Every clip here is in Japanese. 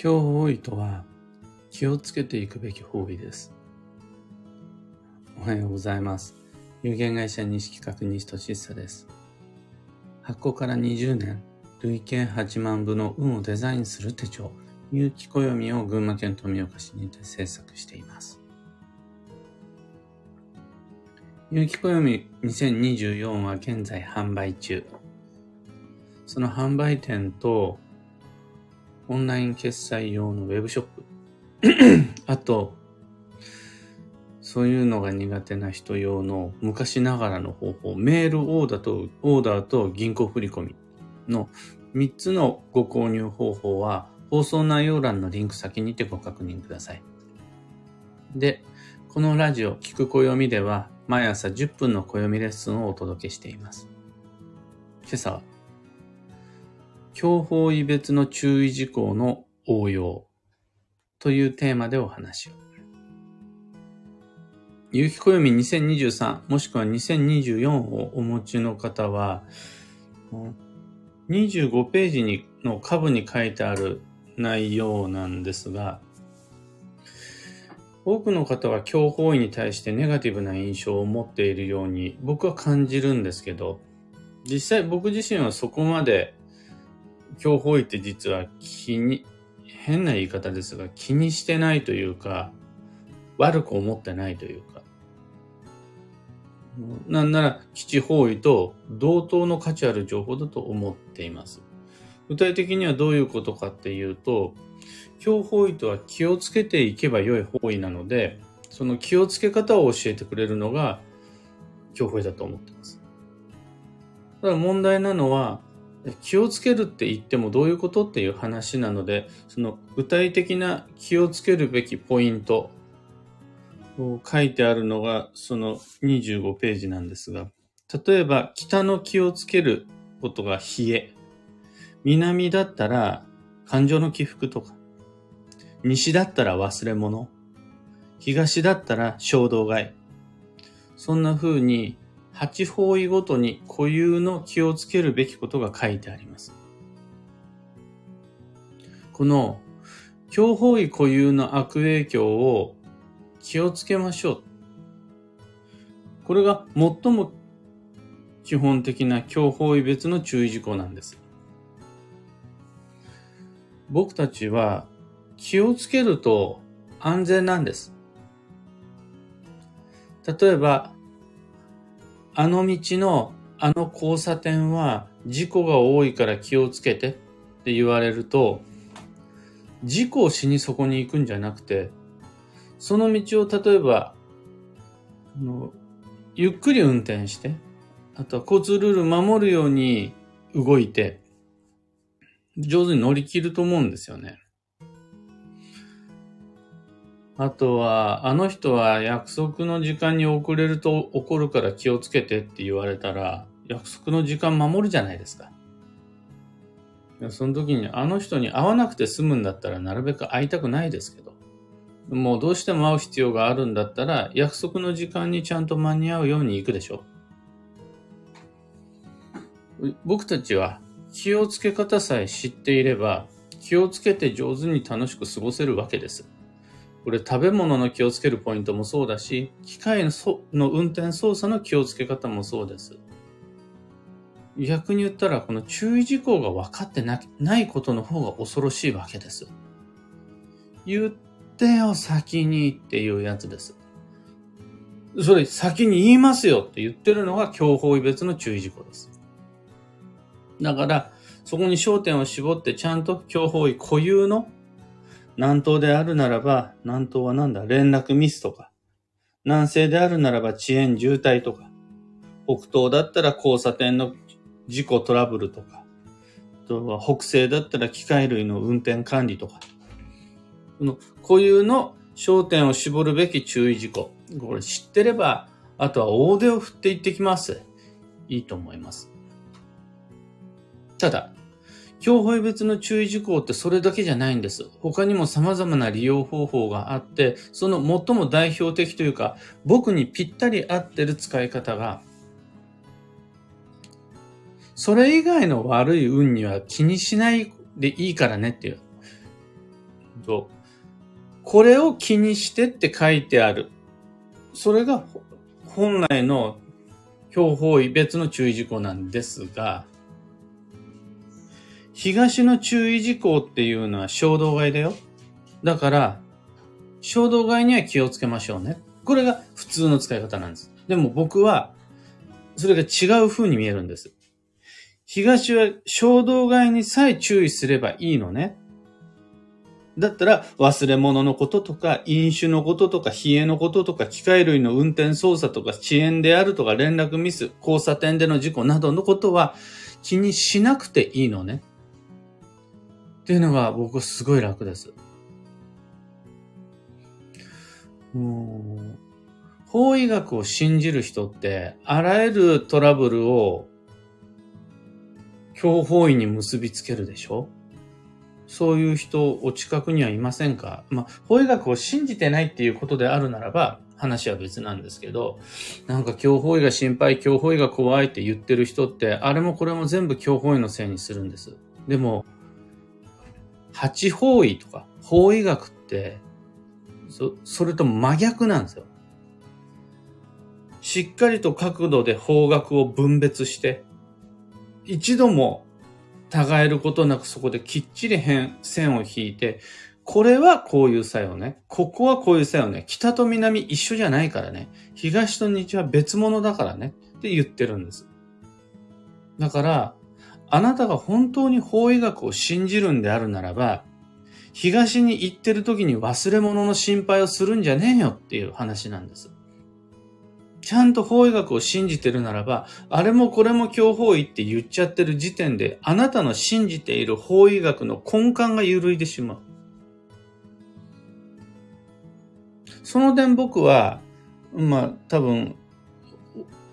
今日多いとは気をつけていくべき方位です。おはようございます。有限会社西企画西俊久です。発行から20年、累計8万部の運をデザインする手帳、有機暦を群馬県富岡市にて制作しています。有機暦2024は現在販売中。その販売店とオンライン決済用のウェブショップ。あと、そういうのが苦手な人用の昔ながらの方法、メールオーダーと、オーダーと銀行振込の3つのご購入方法は放送内容欄のリンク先にてご確認ください。で、このラジオ、聞く暦では毎朝10分の暦レッスンをお届けしています。今朝は、強法異別の注意事項の応用というテーマでお話を。有機暦2023もしくは2024をお持ちの方は、25ページにの下部に書いてある内容なんですが、多くの方は強法医に対してネガティブな印象を持っているように僕は感じるんですけど、実際僕自身はそこまで強法医って実は気に、変な言い方ですが気にしてないというか、悪く思ってないというか、なんなら基地方位と同等の価値ある情報だと思っています。具体的にはどういうことかっていうと、強方位とは気をつけていけば良い方位なので、その気をつけ方を教えてくれるのが強方位だと思っています。ただ問題なのは、気をつけるって言ってもどういうことっていう話なので、その具体的な気をつけるべきポイントを書いてあるのがその25ページなんですが、例えば北の気をつけることが冷え、南だったら感情の起伏とか、西だったら忘れ物、東だったら衝動買い。そんな風に8方位ごとに固有の気をつけるべきことが書いてあります。この強方位固有の悪影響を気をつけましょう。これが最も基本的な強方位別の注意事項なんです。僕たちは気をつけると安全なんです。例えば、あの道のあの交差点は事故が多いから気をつけてって言われると、事故をしにそこに行くんじゃなくて、その道を例えば、あのゆっくり運転して、あとは交通ルール守るように動いて、上手に乗り切ると思うんですよね。あとは、あの人は約束の時間に遅れると怒るから気をつけてって言われたら、約束の時間守るじゃないですか。その時にあの人に会わなくて済むんだったらなるべく会いたくないですけど、もうどうしても会う必要があるんだったら約束の時間にちゃんと間に合うように行くでしょ。僕たちは気をつけ方さえ知っていれば気をつけて上手に楽しく過ごせるわけです。これ食べ物の気をつけるポイントもそうだし、機械の運転操作の気をつけ方もそうです。逆に言ったら、この注意事項が分かってないことの方が恐ろしいわけです。言ってよ、先にっていうやつです。それ、先に言いますよって言ってるのが強法異別の注意事項です。だから、そこに焦点を絞ってちゃんと強法異固有の南東であるならば、南東はなんだ？連絡ミスとか。南西であるならば遅延渋滞とか。北東だったら交差点の事故トラブルとか。とは北西だったら機械類の運転管理とか。この固有の焦点を絞るべき注意事項。これ知ってれば、あとは大手を振っていってきます。いいと思います。ただ、競法別の注意事項ってそれだけじゃないんです。他にも様々な利用方法があって、その最も代表的というか、僕にぴったり合ってる使い方が、それ以外の悪い運には気にしないでいいからねっていう。と、これを気にしてって書いてある。それが本来の標方位別の注意事項なんですが、東の注意事項っていうのは衝動買いだよ。だから、衝動買いには気をつけましょうね。これが普通の使い方なんです。でも僕は、それが違う風に見えるんです。東は衝動買いにさえ注意すればいいのね。だったら忘れ物のこととか、飲酒のこととか、冷えのこととか、機械類の運転操作とか、遅延であるとか、連絡ミス、交差点での事故などのことは気にしなくていいのね。っていうのが僕はすごい楽です。もう、法医学を信じる人って、あらゆるトラブルを強法医に結びつけるでしょ？そういう人お近くにはいませんか？まあ、法医学を信じてないっていうことであるならば、話は別なんですけど、なんか強法医が心配、強法医が怖いって言ってる人って、あれもこれも全部強法医のせいにするんです。でも、八法医とか法医学って、そ、それと真逆なんですよ。しっかりと角度で方角を分別して、一度も違えることなくそこできっちり変線を引いて、これはこういう作用ね。ここはこういう作用ね。北と南一緒じゃないからね。東と日は別物だからね。って言ってるんです。だから、あなたが本当に法医学を信じるんであるならば、東に行ってる時に忘れ物の心配をするんじゃねえよっていう話なんです。ちゃんと法医学を信じてるならば、あれもこれも強法医って言っちゃってる時点で、あなたの信じている法医学の根幹が揺るいでしまう。その点僕は、まあ多分、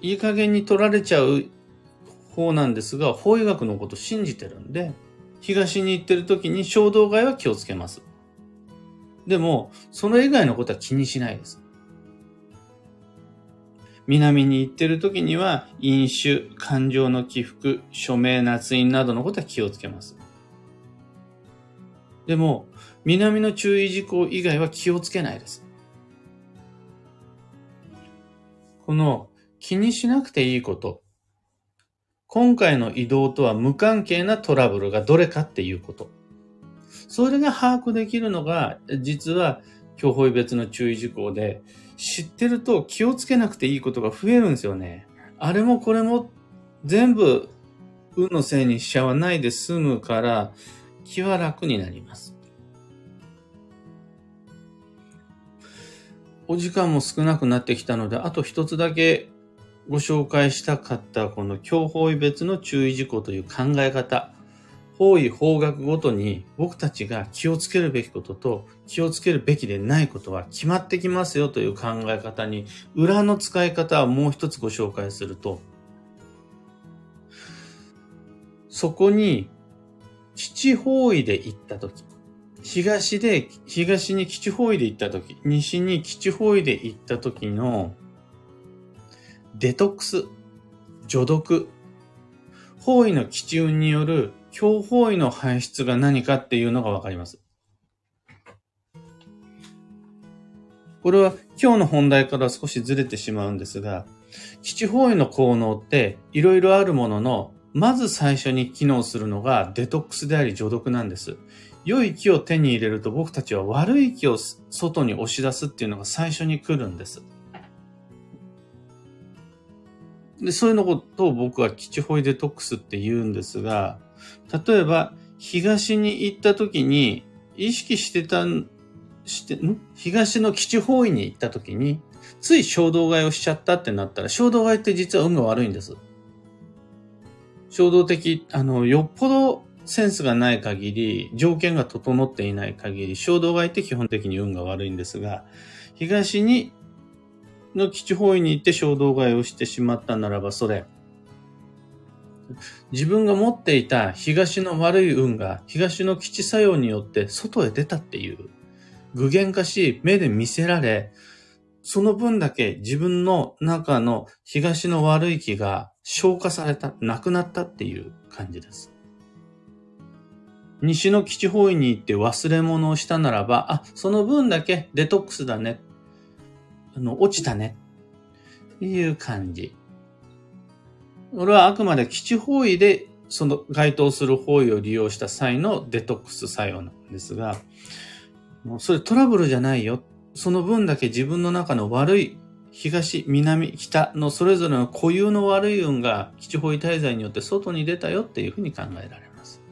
いい加減に取られちゃう方なんですが、法医学のこと信じてるんで、東に行ってる時に衝動買いは気をつけます。でも、それ以外のことは気にしないです。南に行ってる時には、飲酒、感情の起伏、署名、捺印などのことは気をつけます。でも、南の注意事項以外は気をつけないです。この気にしなくていいこと。今回の移動とは無関係なトラブルがどれかっていうこと。それが把握できるのが、実は、教法別の注意事項で、知ってると気をつけなくていいことが増えるんですよね。あれもこれも全部運のせいにしちゃわないで済むから気は楽になります。お時間も少なくなってきたので、あと一つだけご紹介したかったこの強法医別の注意事項という考え方。方位方角ごとに僕たちが気をつけるべきことと気をつけるべきでないことは決まってきますよという考え方に裏の使い方はもう一つご紹介するとそこに基地方位で行ったとき東で、東に基地方位で行ったとき西に基地方位で行ったときのデトックス、除毒、方位の基地運による強方位の排出が何かっていうのがわかります。これは今日の本題から少しずれてしまうんですが、基地方位の効能っていろいろあるものの、まず最初に機能するのがデトックスであり除毒なんです。良い気を手に入れると僕たちは悪い気を外に押し出すっていうのが最初に来るんです。で、そういうのことを僕は基地ホイデトックスって言うんですが、例えば、東に行った時に、意識してたん、して、ん？東の基地方位に行った時に、つい衝動買いをしちゃったってなったら、衝動買いって実は運が悪いんです。衝動的、あの、よっぽどセンスがない限り、条件が整っていない限り、衝動買いって基本的に運が悪いんですが、東に、の基地方位に行って衝動買いをしてしまったならば、それ、自分が持っていた東の悪い運が東の基地作用によって外へ出たっていう具現化し目で見せられ、その分だけ自分の中の東の悪い気が消化された、なくなったっていう感じです。西の基地方位に行って忘れ物をしたならば、あ、その分だけデトックスだね。あの、落ちたね。いう感じ。俺はあくまで基地方位でその該当する方位を利用した際のデトックス作用なんですが、もうそれトラブルじゃないよ。その分だけ自分の中の悪い東、南、北のそれぞれの固有の悪い運が基地方位滞在によって外に出たよっていうふうに考えられます。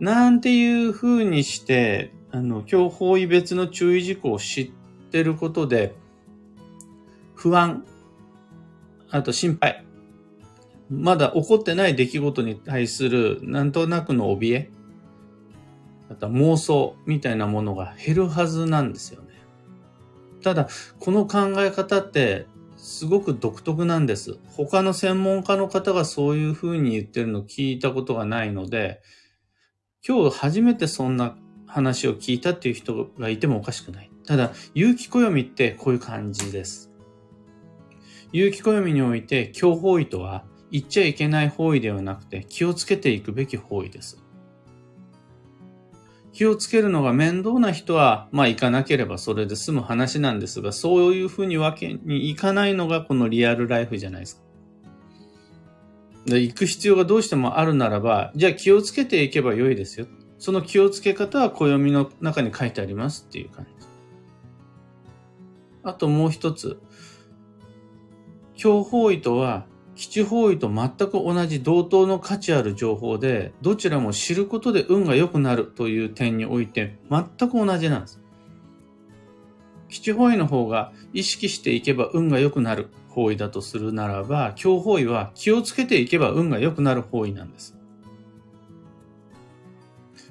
なんていうふうにして、あの、今日方位別の注意事項を知ってることで、不安、あと心配、まだ起こってない出来事に対するなんとなくの怯え、あと妄想みたいなものが減るはずなんですよね。ただ、この考え方ってすごく独特なんです。他の専門家の方がそういうふうに言ってるのを聞いたことがないので、今日初めてそんな話を聞いたっていう人がいてもおかしくない。ただ、有機暦ってこういう感じです。有機暦において、強方位とは、言っちゃいけない方位ではなくて、気をつけていくべき方位です。気をつけるのが面倒な人は、まあ行かなければそれで済む話なんですが、そういうふうにわけにいかないのがこのリアルライフじゃないですか。で行く必要がどうしてもあるならば、じゃあ気をつけていけばよいですよ。その気をつけ方は暦の中に書いてありますっていう感じ。あともう一つ。強方位とは、基地方位と全く同じ同等の価値ある情報で、どちらも知ることで運が良くなるという点において全く同じなんです。基地方位の方が意識していけば運が良くなる方位だとするならば、強方位は気をつけていけば運が良くなる方位なんです。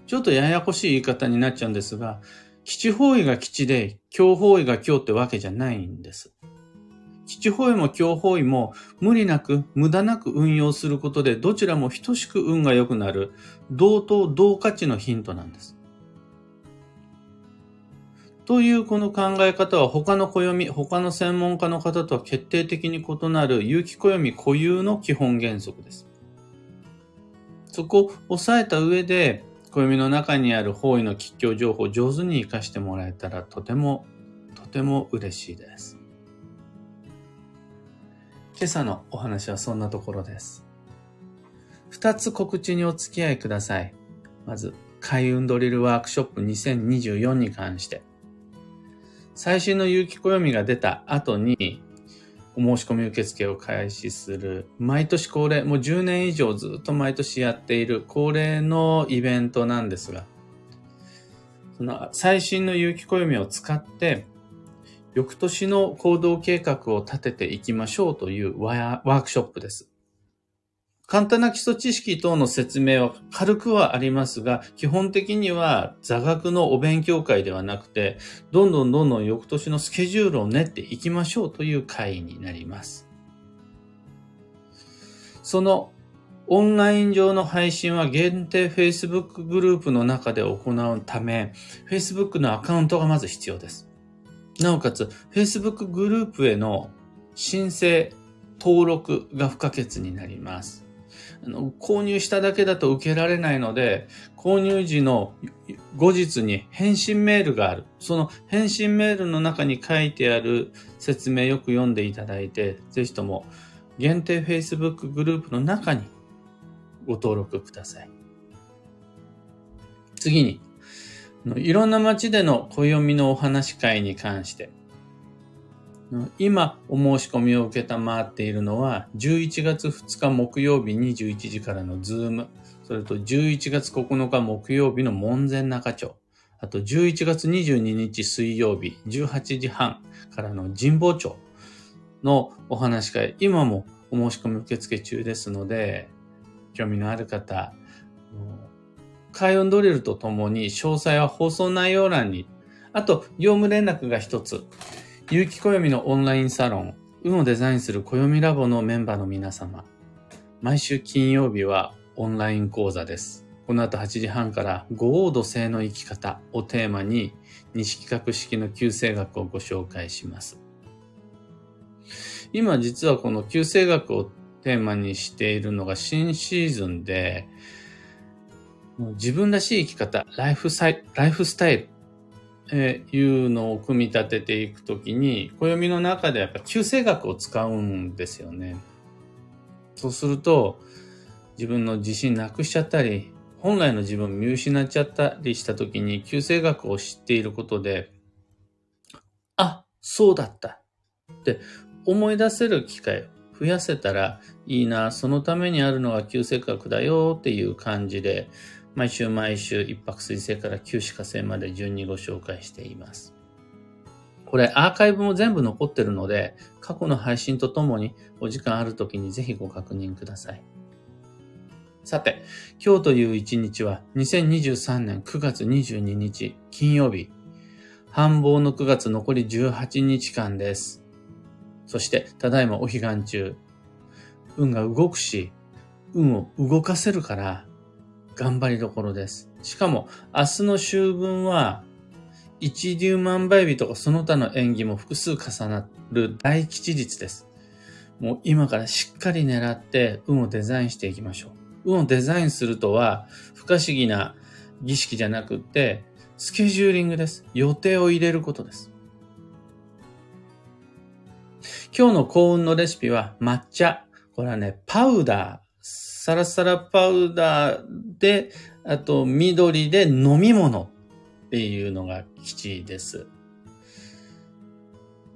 ちょっとややこしい言い方になっちゃうんですが、基地方位が基地で、強方位が強ってわけじゃないんです。父方位も強方位も無理なく無駄なく運用することでどちらも等しく運が良くなる同等同価値のヒントなんです。というこの考え方は他の暦、他の専門家の方とは決定的に異なる有機暦固有の基本原則です。そこを押さえた上で、暦の中にある方位の吉祥情報を上手に活かしてもらえたらとても、とても嬉しいです。今朝のお話はそんなところです。二つ告知にお付き合いください。まず、開運ドリルワークショップ2024に関して。最新の有機暦が出た後に、お申し込み受付を開始する、毎年恒例、もう10年以上ずっと毎年やっている恒例のイベントなんですが、その最新の有機暦を使って、翌年の行動計画を立てていきましょうというワークショップです。簡単な基礎知識等の説明は軽くはありますが、基本的には座学のお勉強会ではなくて、どんどんどんどん翌年のスケジュールを練っていきましょうという会になります。そのオンライン上の配信は限定 Facebook グループの中で行うため、Facebook のアカウントがまず必要です。なおかつ、Facebook グループへの申請、登録が不可欠になります。あの購入しただけだと受けられないので、購入時の後日に返信メールがある。その返信メールの中に書いてある説明よく読んでいただいて、ぜひとも限定 Facebook グループの中にご登録ください。次に、いろんな街での暦のお話会に関して、今お申し込みを受けたまっているのは、11月2日木曜日21時からのズーム、それと11月9日木曜日の門前仲町、あと11月22日水曜日18時半からの神保町のお話会、今もお申し込み受付中ですので、興味のある方、開運ドリルとともに詳細は放送内容欄に、あと、業務連絡が一つ。有機暦のオンラインサロン、運をデザインする暦ラボのメンバーの皆様。毎週金曜日はオンライン講座です。この後8時半から五王土星の生き方をテーマに西企画式の旧星学をご紹介します。今実はこの旧星学をテーマにしているのが新シーズンで、自分らしい生き方、ライフサイライフスタイル、えー、いうのを組み立てていくときに、暦の中でやっぱ旧世学を使うんですよね。そうすると、自分の自信なくしちゃったり、本来の自分を見失っちゃったりしたときに、旧世学を知っていることで、あ、そうだったって思い出せる機会を増やせたらいいな、そのためにあるのが旧世学だよっていう感じで、毎週毎週一泊水星から九死火星まで順にご紹介しています。これアーカイブも全部残ってるので、過去の配信とともにお時間ある時にぜひご確認ください。さて、今日という一日は2023年9月22日金曜日。繁忙の9月残り18日間です。そして、ただいまお彼岸中。運が動くし、運を動かせるから、頑張りどころです。しかも、明日の秋分は、一粒万倍日とかその他の演技も複数重なる大吉日です。もう今からしっかり狙って運をデザインしていきましょう。運をデザインするとは、不可思議な儀式じゃなくって、スケジューリングです。予定を入れることです。今日の幸運のレシピは抹茶。これはね、パウダー。サラサラパウダーで、あと緑で飲み物っていうのが基地です。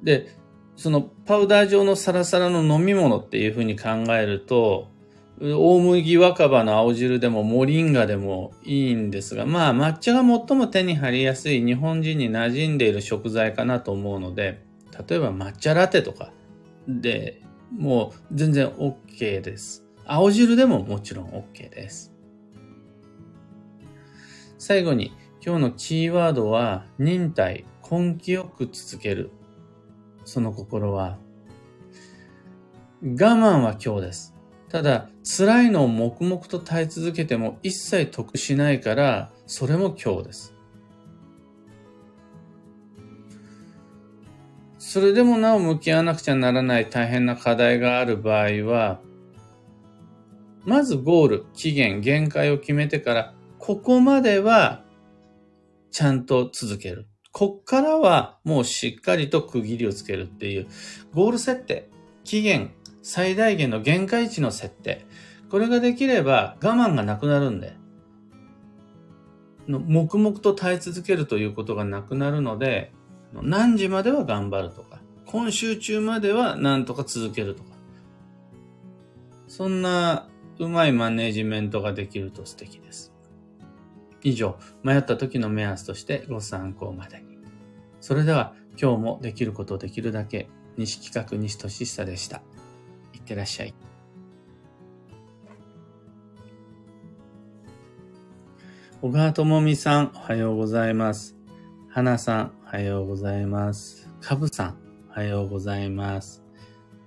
で、そのパウダー状のサラサラの飲み物っていうふうに考えると、大麦若葉の青汁でもモリンガでもいいんですが、まあ抹茶が最も手に入りやすい日本人に馴染んでいる食材かなと思うので、例えば抹茶ラテとかでもう全然 OK です。青汁でももちろん OK です。最後に今日のキーワードは忍耐、根気よく続ける。その心は我慢は今日です。ただ、辛いのを黙々と耐え続けても一切得しないから、それも今日です。それでもなお向き合わなくちゃならない大変な課題がある場合は、まずゴール、期限、限界を決めてから、ここまではちゃんと続ける。こっからはもうしっかりと区切りをつけるっていう、ゴール設定、期限、最大限の限界値の設定。これができれば我慢がなくなるんで、の黙々と耐え続けるということがなくなるので、何時までは頑張るとか、今週中までは何とか続けるとか、そんなうまいマネジメントができると素敵です。以上、迷った時の目安としてご参考までに。それでは今日もできることできるだけ、西企画西俊久でした。いってらっしゃい。小川智美さん、おはようございます。花さん、おはようございます。かぶさん、おはようございます。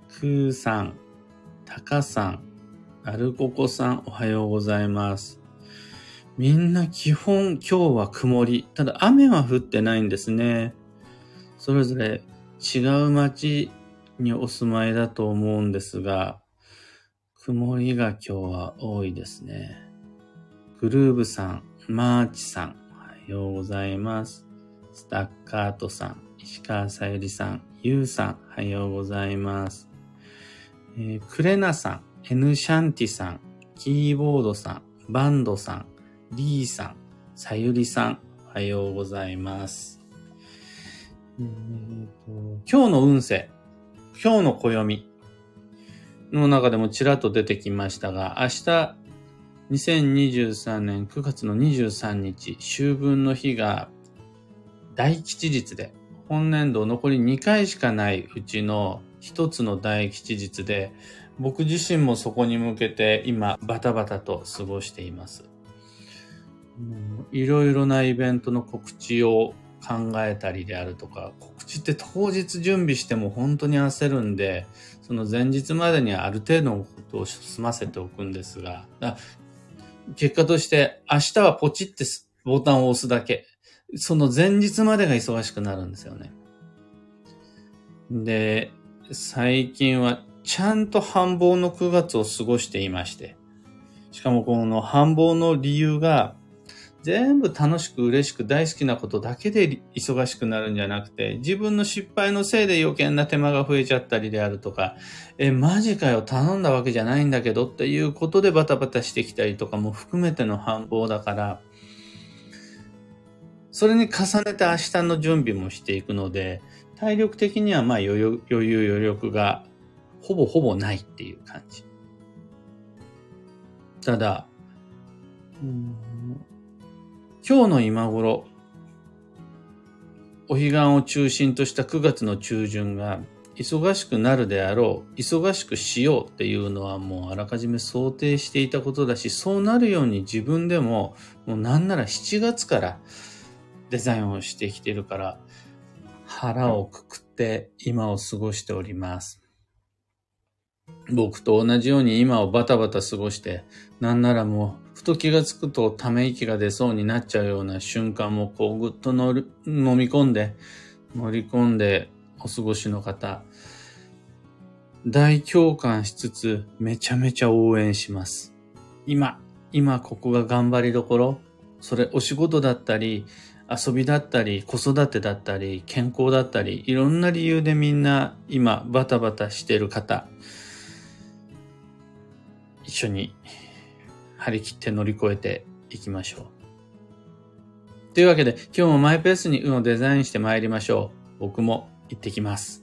くーさん、たかさん、アルココさん、おはようございます。みんな基本今日は曇り。ただ雨は降ってないんですね。それぞれ違う街にお住まいだと思うんですが、曇りが今日は多いですね。グルーブさん、マーチさん、おはようございます。スタッカートさん、石川さゆりさん、ゆうさん、おはようございます。えー、クレナさん、エヌシャンティさん、キーボードさん、バンドさん、リーさん、さゆりさん、おはようございます。えー、今日の運勢、今日の暦の中でもちらっと出てきましたが、明日、2023年9月の23日、秋分の日が大吉日で、本年度残り2回しかないうちの一つの大吉日で、僕自身もそこに向けて今バタバタと過ごしています。いろいろなイベントの告知を考えたりであるとか、告知って当日準備しても本当に焦るんで、その前日までにある程度のことを済ませておくんですが、結果として明日はポチってボタンを押すだけ。その前日までが忙しくなるんですよね。で、最近はちゃんと繁忙の9月を過ごしていまして、しかもこの繁忙の理由が全部楽しく嬉しく大好きなことだけで忙しくなるんじゃなくて、自分の失敗のせいで余計な手間が増えちゃったりであるとか、え、マジかよ、頼んだわけじゃないんだけどっていうことでバタバタしてきたりとかも含めての反抗だから、それに重ねて明日の準備もしていくので、体力的にはまあ余裕余力がほぼほぼないっていう感じ。ただ、今日の今頃、お彼岸を中心とした9月の中旬が忙しくなるであろう、忙しくしようっていうのはもうあらかじめ想定していたことだし、そうなるように自分でも、もうなんなら7月からデザインをしてきてるから、腹をくくって今を過ごしております。僕と同じように今をバタバタ過ごして、なんならもう、ふと気がつくとため息が出そうになっちゃうような瞬間もこうぐっと乗る飲み込んで、乗り込んでお過ごしの方、大共感しつつめちゃめちゃ応援します。今、今ここが頑張りどころ、それお仕事だったり、遊びだったり、子育てだったり、健康だったり、いろんな理由でみんな今バタバタしてる方、一緒に張り切って乗り越えていきましょう。というわけで今日もマイペースに運をデザインして参りましょう。僕も行ってきます。